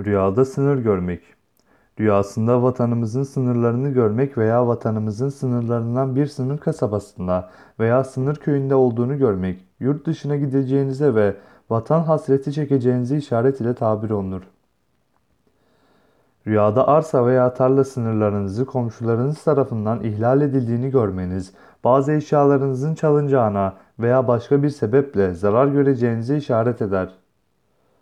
Rüyada sınır görmek. Rüyasında vatanımızın sınırlarını görmek veya vatanımızın sınırlarından bir sınır kasabasında veya sınır köyünde olduğunu görmek, yurt dışına gideceğinize ve vatan hasreti çekeceğinizi işaret ile tabir olunur. Rüyada arsa veya tarla sınırlarınızı komşularınız tarafından ihlal edildiğini görmeniz, bazı eşyalarınızın çalınacağına veya başka bir sebeple zarar göreceğinize işaret eder.